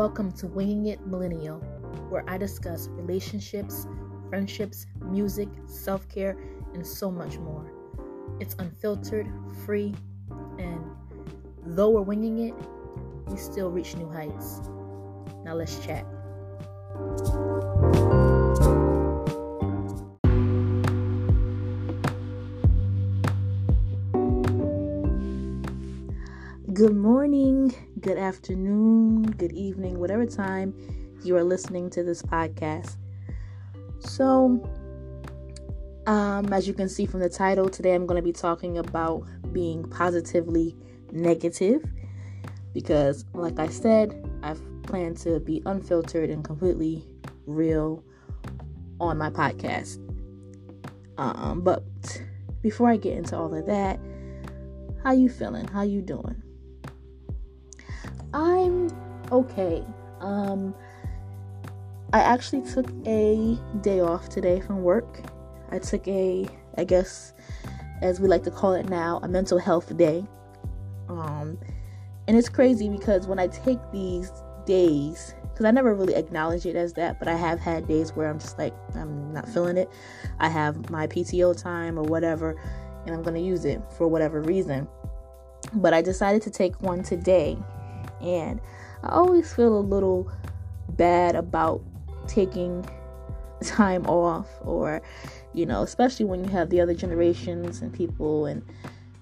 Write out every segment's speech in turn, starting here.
Welcome to Winging It Millennial, where I discuss relationships, friendships, music, self care, and so much more. It's unfiltered, free, and though we're winging it, we still reach new heights. Now let's chat. Good morning, good afternoon, good evening, whatever time you are listening to this podcast. So, um, as you can see from the title, today I'm going to be talking about being positively negative because, like I said, I've planned to be unfiltered and completely real on my podcast. Um, but before I get into all of that, how you feeling? How you doing? I'm okay. Um, I actually took a day off today from work. I took a, I guess, as we like to call it now, a mental health day. Um, and it's crazy because when I take these days, because I never really acknowledge it as that, but I have had days where I'm just like, I'm not feeling it. I have my PTO time or whatever, and I'm going to use it for whatever reason. But I decided to take one today and I always feel a little bad about taking time off or you know especially when you have the other generations and people and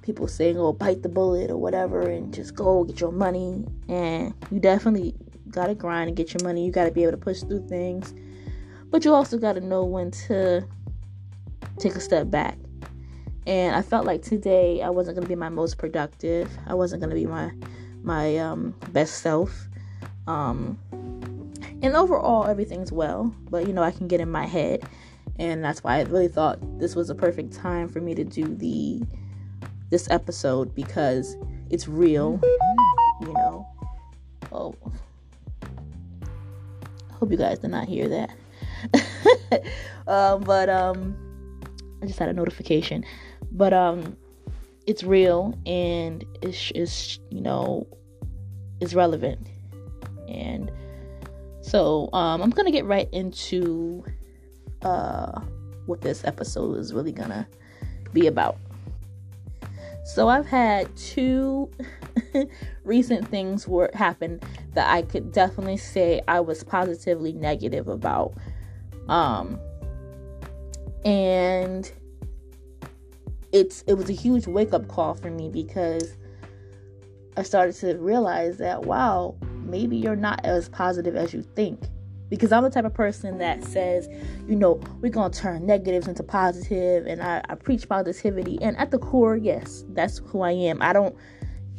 people saying oh bite the bullet or whatever and just go get your money. And you definitely gotta grind and get your money. You gotta be able to push through things. But you also gotta know when to take a step back. And i felt like today i wasn't gonna be my most productive. I wasn't gonna be my my um, best self. Um, and overall, everything's well, but you know, I can get in my head, and that's why I really thought this was a perfect time for me to do the this episode because it's real, you know. Oh, I hope you guys did not hear that. um, but um, I just had a notification, but um, it's real and it's, it's you know is relevant. And so um, i'm gonna get right into uh, what this episode is really gonna be about. So i've had two recent things were happened that i could definitely say i was positively negative about. Um and it's it was a huge wake up call for me because I started to realize that wow, maybe you're not as positive as you think. Because I'm the type of person that says, you know, we're gonna turn negatives into positive, and I, I preach positivity. And at the core, yes, that's who I am. I don't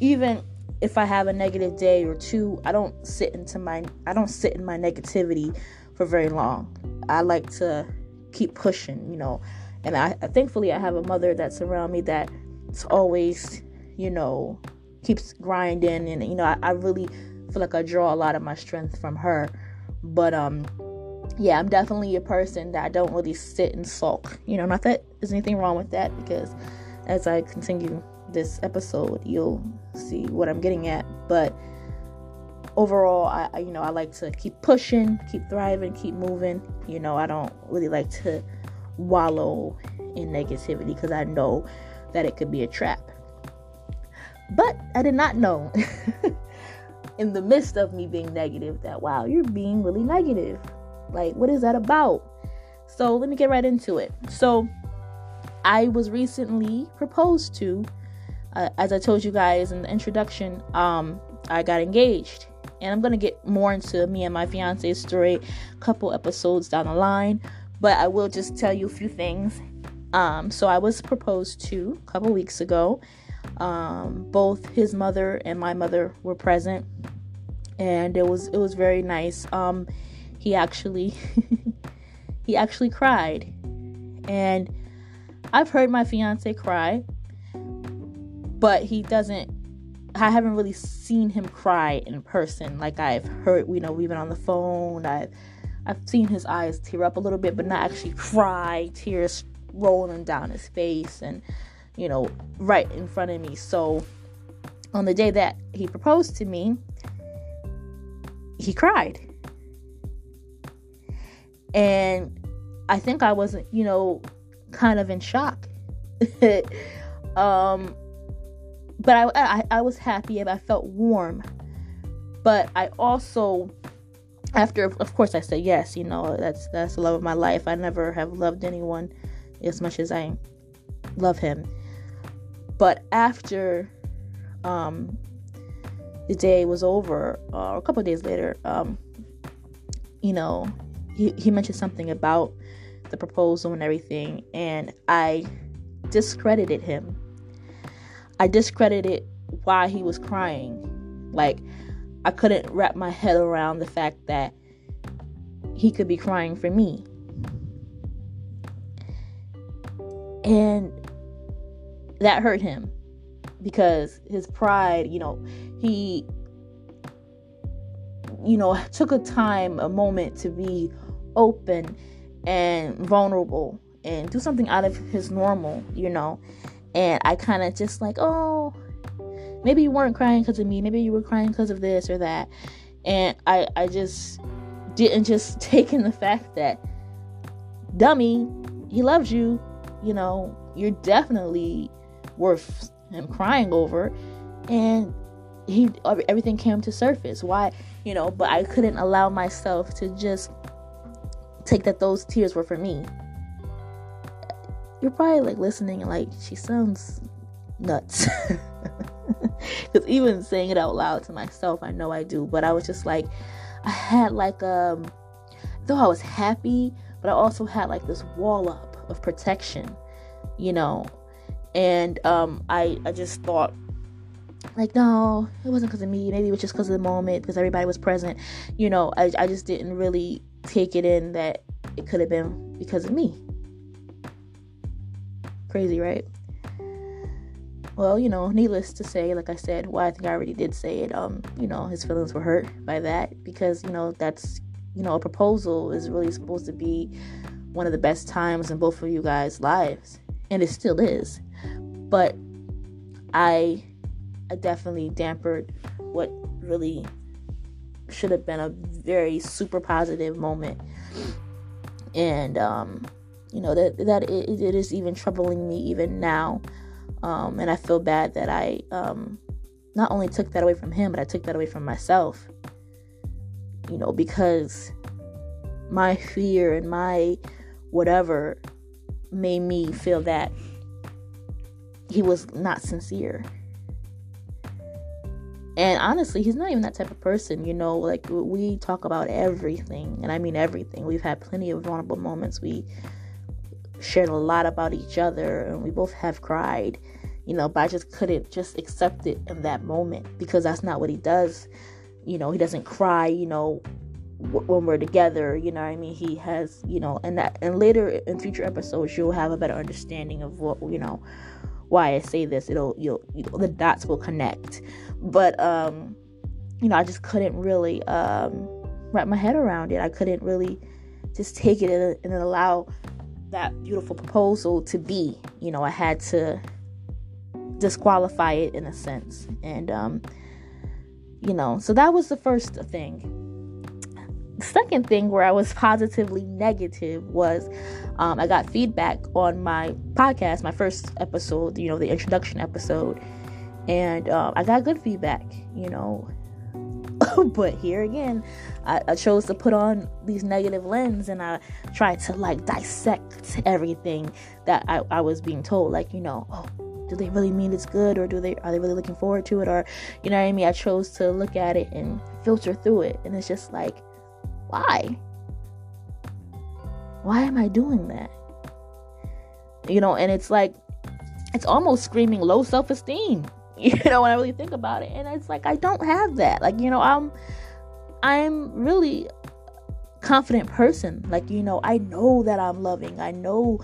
even if I have a negative day or two, I don't sit into my I don't sit in my negativity for very long. I like to keep pushing, you know and I, thankfully I have a mother that's around me that's always, you know, keeps grinding, and you know I, I really feel like I draw a lot of my strength from her. But um, yeah, I'm definitely a person that I don't really sit and sulk. You know, not that there's anything wrong with that because as I continue this episode, you'll see what I'm getting at. But overall, I, I you know I like to keep pushing, keep thriving, keep moving. You know, I don't really like to wallow in negativity because I know that it could be a trap. But I did not know in the midst of me being negative that, wow, you're being really negative. Like, what is that about? So, let me get right into it. So, I was recently proposed to. Uh, as I told you guys in the introduction, um, I got engaged. And I'm going to get more into me and my fiance's story a couple episodes down the line but I will just tell you a few things. Um, so I was proposed to a couple weeks ago. Um, both his mother and my mother were present, and it was it was very nice. Um, he actually he actually cried, and I've heard my fiance cry, but he doesn't. I haven't really seen him cry in person. Like I've heard, you know, we've been on the phone. I've I've seen his eyes tear up a little bit, but not actually cry, tears rolling down his face and, you know, right in front of me. So on the day that he proposed to me, he cried. And I think I wasn't, you know, kind of in shock. um, but I, I, I was happy and I felt warm. But I also, after of course I said yes, you know that's that's the love of my life. I never have loved anyone as much as I love him. But after um, the day was over, uh, a couple days later, um, you know, he, he mentioned something about the proposal and everything, and I discredited him. I discredited why he was crying. Like, I couldn't wrap my head around the fact that he could be crying for me. And that hurt him because his pride, you know, he you know, took a time, a moment to be open and vulnerable and do something out of his normal, you know. And I kind of just like, oh, maybe you weren't crying because of me, maybe you were crying because of this or that. And I, I just didn't just take in the fact that, dummy, he loves you, you know, you're definitely worth him crying over. And he, everything came to surface. Why, you know, but I couldn't allow myself to just take that those tears were for me. You're probably like listening like, she sounds nuts. Because even saying it out loud to myself, I know I do. But I was just like, I had like, um, though I was happy, but I also had like this wall up of protection, you know. And um, I, I just thought, like, no, it wasn't because of me. Maybe it was just because of the moment, because everybody was present. You know, I, I just didn't really take it in that it could have been because of me. Crazy, right? Well, you know, needless to say, like I said, well, I think I already did say it. Um, you know, his feelings were hurt by that because you know that's you know a proposal is really supposed to be one of the best times in both of you guys' lives, and it still is. But I, I definitely dampered what really should have been a very super positive moment, and um, you know that that it, it is even troubling me even now um, and I feel bad that I um, not only took that away from him, but I took that away from myself. You know, because my fear and my whatever made me feel that he was not sincere. And honestly, he's not even that type of person, you know, like we talk about everything, and I mean everything. We've had plenty of vulnerable moments. We shared a lot about each other and we both have cried you know but i just couldn't just accept it in that moment because that's not what he does. You know he doesn't cry you know when we're together you know i mean? He has you know and that and later in future episodes you'll have a better understanding of what you know why i say this. It'll you'll you know, the dots will connect. But um you know i just couldn't really um wrap my head around it. I couldn't really just take it and, and allow that beautiful proposal to be. You know, I had to disqualify it in a sense. And, um, you know, so that was the first thing. The second thing where I was positively negative was um, I got feedback on my podcast, my first episode, you know, the introduction episode. And uh, I got good feedback, you know. but here again, I, I, chose to put on these negative lens and I tried to like dissect everything that I, I was being told. Like, you know, oh, do they really mean it's good or do they are they really looking forward to it or you know what I mean? I chose to look at it and filter through it and it's just like, why? Why am I doing that? You know, and it's like it's almost screaming low self-esteem you know when i really think about it and it's like i don't have that like you know i'm i'm really confident person like you know i know that i'm loving i know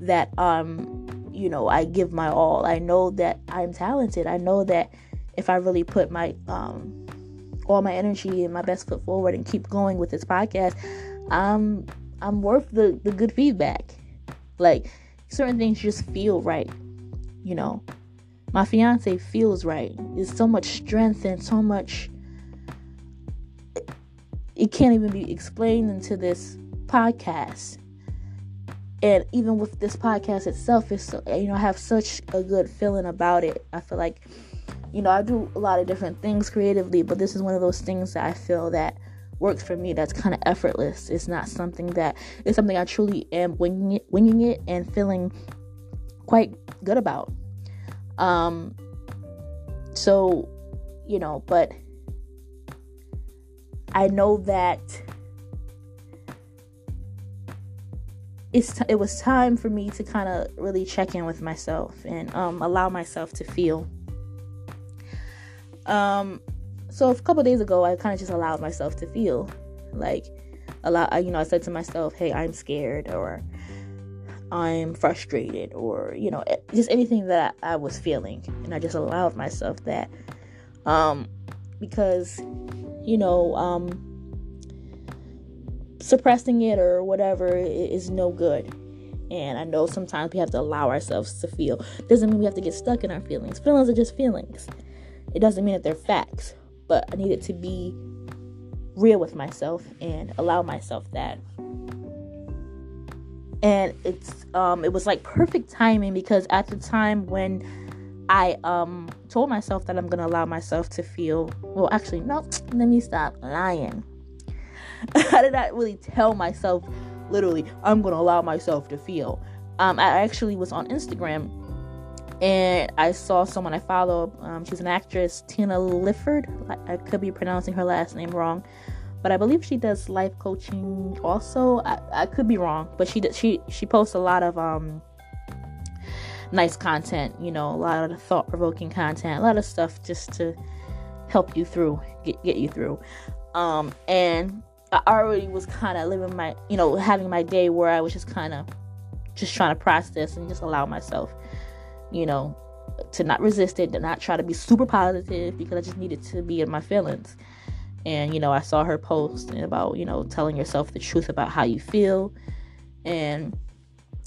that um you know i give my all i know that i'm talented i know that if i really put my um all my energy and my best foot forward and keep going with this podcast i'm i'm worth the the good feedback like certain things just feel right you know my fiance feels right. There's so much strength and so much it can't even be explained into this podcast. And even with this podcast itself, it's so, you know I have such a good feeling about it. I feel like you know I do a lot of different things creatively, but this is one of those things that I feel that works for me. That's kind of effortless. It's not something that it's something I truly am winging it, winging it, and feeling quite good about. Um. So, you know, but I know that it's t- it was time for me to kind of really check in with myself and um, allow myself to feel. Um, so a couple days ago, I kind of just allowed myself to feel, like, allow you know, I said to myself, "Hey, I'm scared," or "I'm frustrated," or you know, just anything that I, I was feeling, and I just allowed myself that, um, because you know, um, suppressing it or whatever is no good. And I know sometimes we have to allow ourselves to feel. Doesn't mean we have to get stuck in our feelings. Feelings are just feelings. It doesn't mean that they're facts. But I needed to be real with myself and allow myself that. And it's um it was like perfect timing because at the time when I um told myself that I'm gonna allow myself to feel. Well, actually, no. Let me stop lying. I did not really tell myself literally I'm gonna allow myself to feel. Um, I actually was on Instagram and I saw someone I follow. Um, she's an actress, Tina Lifford. I, I could be pronouncing her last name wrong, but I believe she does life coaching. Also, I, I could be wrong, but she she she posts a lot of um nice content, you know, a lot of thought provoking content, a lot of stuff just to help you through, get, get you through. Um, and I already was kind of living my, you know, having my day where I was just kind of just trying to process and just allow myself, you know, to not resist it, to not try to be super positive because I just needed to be in my feelings. And, you know, I saw her post about, you know, telling yourself the truth about how you feel. And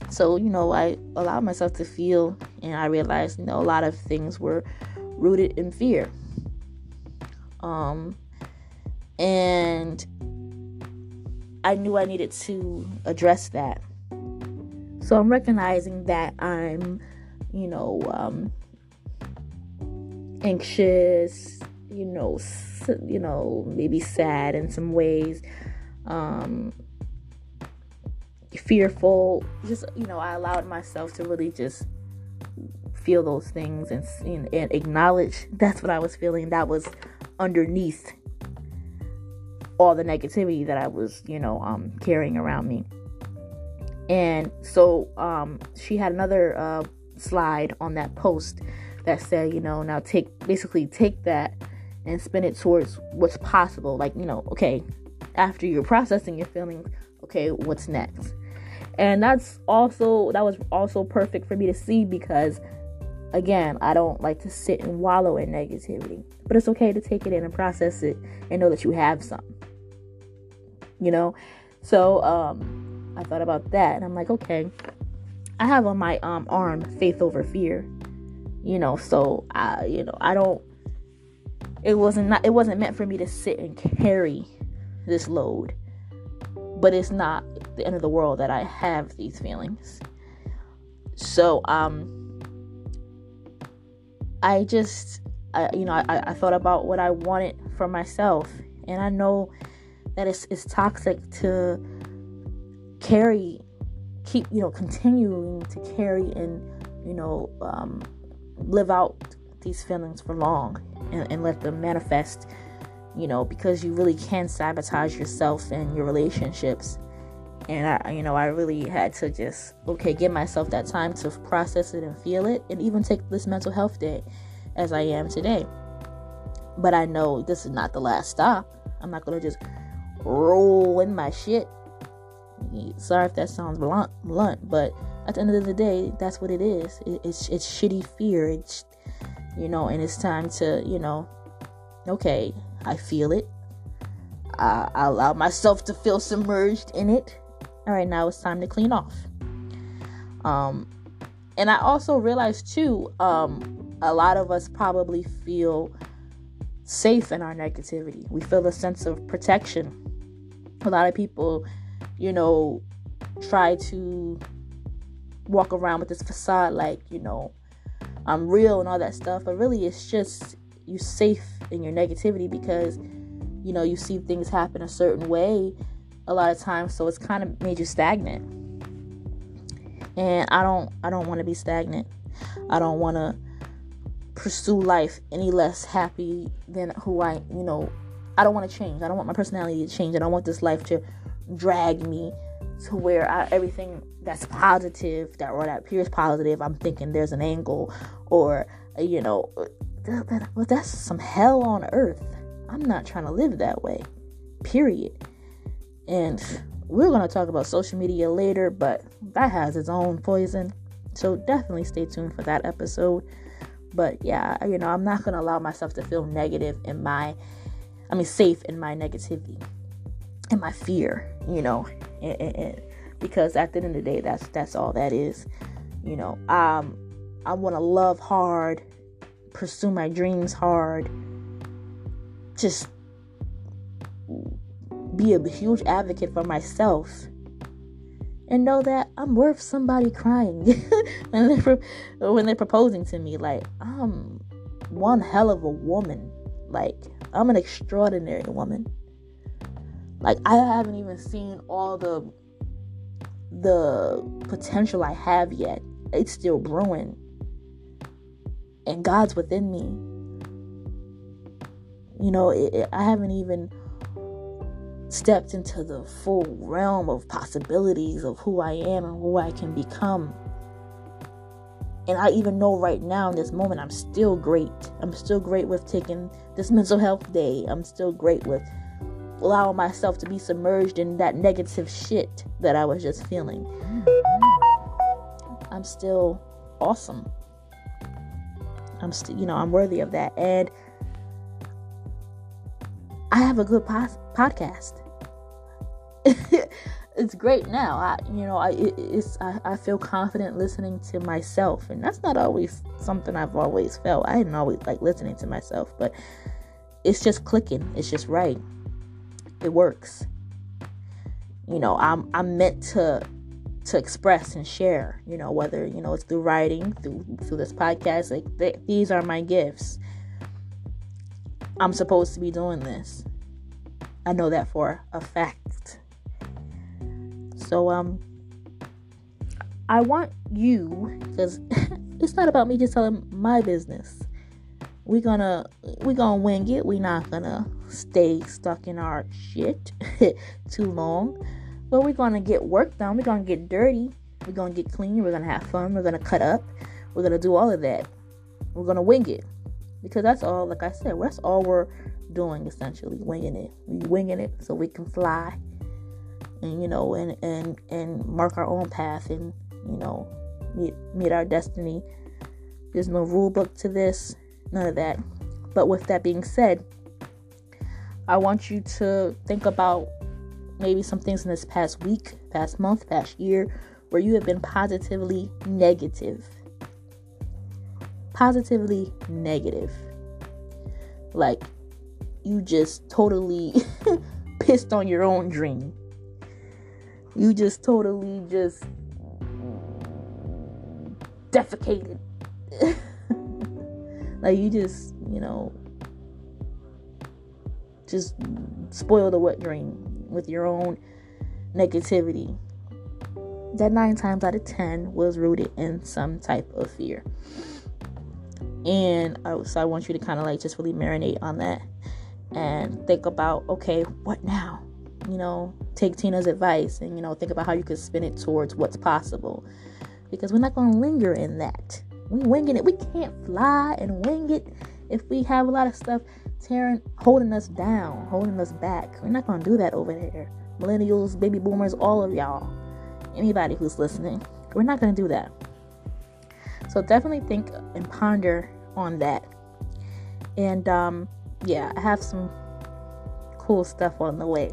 so you know i allowed myself to feel and i realized you know a lot of things were rooted in fear um and i knew i needed to address that so i'm recognizing that i'm you know um anxious you know you know maybe sad in some ways um fearful. Just, you know, I allowed myself to really just feel those things and, and acknowledge that's what I was feeling. That was underneath all the negativity that I was, you know, um, carrying around me. And so um, she had another uh, slide on that post that said, you know, now take basically take that and spin it towards what's possible. Like, you know, okay, after you're processing your feelings, okay, what's next? And that's also that was also perfect for me to see because again, I don't like to sit and wallow in negativity. But it's okay to take it in and process it and know that you have some. You know? So um I thought about that and I'm like, okay, I have on my um arm faith over fear. You know, so I you know, I don't it wasn't not it wasn't meant for me to sit and carry this load but it's not the end of the world that I have these feelings. So, um, I just, I, you know, I, I thought about what I wanted for myself, and I know that it's, it's toxic to carry, keep, you know, continuing to carry and, you know, um, live out these feelings for long and, and let them manifest you know, because you really can sabotage yourself and your relationships. And I, you know, I really had to just, okay, give myself that time to process it and feel it, and even take this mental health day as I am today. But I know this is not the last stop. I'm not gonna just roll in my shit. Sorry if that sounds blunt, blunt, but at the end of the day, that's what it is. It, it's it's shitty fear. It's you know, and it's time to you know, okay, I feel it. I, I allow myself to feel submerged in it. All right, now it's time to clean off. Um, and I also realized too, um, a lot of us probably feel safe in our negativity. We feel a sense of protection a lot of people, you know, try to walk around with this facade like, you know, I'm real and all that stuff, but really it's just you safe in your negativity because you know, you see things happen a certain way a lot of times, so it's kind of made you stagnant. And I don't I don't want to be stagnant. I don't want to pursue life any less happy than who I, you know, I don't want to change. I don't want my personality to change. I don't want this life to drag me to where I, everything that's positive that or that appears positive, I'm thinking there's an angle or you know, that, that, well, that's some hell on earth. I'm not trying to live that way. Period. And we're to talk about social media later, but that has its own poison. So definitely stay tuned for that episode. But yeah, you know, I'm not to allow myself to feel negative in my, I mean, safe in my negativity and my fear, you know, and, and, and because at the end of the day, that's that's all that is, you know. Um, I want to love hard, pursue my dreams hard, just be a huge advocate for myself and know that I'm worth somebody crying when they're when they're proposing to me. Like I'm one hell of a woman. Like I'm an extraordinary woman. Like I haven't even seen all the the potential I have yet. It's still brewing. And God's within me. You know, it, it, I haven't even stepped into the full realm of possibilities of who I am and who I can become. And I even know right now in this moment, I'm still great. I'm still great with taking this mental health day. I'm still great with allowing myself to be submerged in that negative shit that I was just feeling. I'm still awesome. I'm still, you know, I'm worthy of that. And I have a good podcast. it's great now. I, you know, I it's I, I feel confident listening to myself, and that's not always something I've always felt. I didn't always like listening to myself, but it's just clicking. It's just right. It works. You know, I'm I'm meant to to express and share. You know, whether you know it's through writing, through through this podcast. Like they, these are my gifts I'm supposed to be doing this. I know that for a fact. So um I want you cuz it's not about me just telling my business. We gonna we gonna wing it. We not gonna stay stuck in our shit too long. But we're gonna get work done. We're gonna get dirty. We're gonna get clean. We're gonna have fun. We're gonna cut up. We're gonna do all of that. We're gonna wing it because that's all like i said that's all we're doing essentially winging it we winging it so we can fly and you know and and and mark our own path and you know meet meet our destiny there's no rule book to this none of that but with that being said i want you to think about maybe some things in this past week past month past year where you have been positively negative positively negative. Like you just totally pissed on your own dream. You just totally just defecated. like you just, you know, just spoiled a wet dream with your own negativity. That nine times out of ten was rooted in some type of fear and I, so I want you to kind of like just really marinate on that and think about okay what now you know take Tina's advice and you know think about how you could spin it towards what's possible. Because we're not going to linger in that. We winging it. We can't fly and wing it if we have a lot of stuff tearing holding us down holding us back. We're not going to do that over there. Millennials baby boomers all of y'all. Anybody who's listening. We're not going to do that. So definitely think and ponder on that. And um, yeah, I have some cool stuff on the way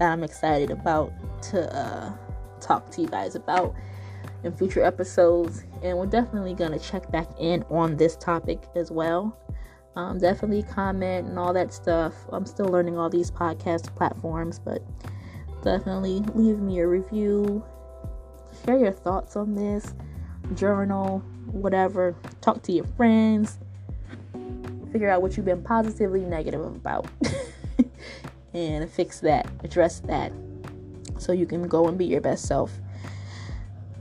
that I'm excited about to uh, talk to you guys about in future episodes. And we're definitely going to check back in on this topic as well. Um, definitely comment and all that stuff. I'm still learning all these podcast platforms, but definitely leave me a review. Share your thoughts on this. Journal, whatever. Talk to your friends. Figure out what you've been positively negative about. and fix that, address that, so you can go and be your best self.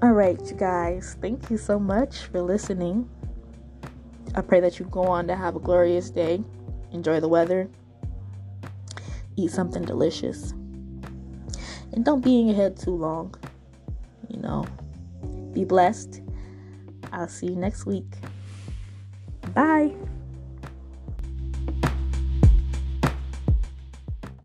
All right, you guys, thank you so much for listening. I pray that you go on to have a glorious day. Enjoy the weather. Eat something delicious. And don't be in your head too long. You know, be blessed. I'll see you next week. Bye.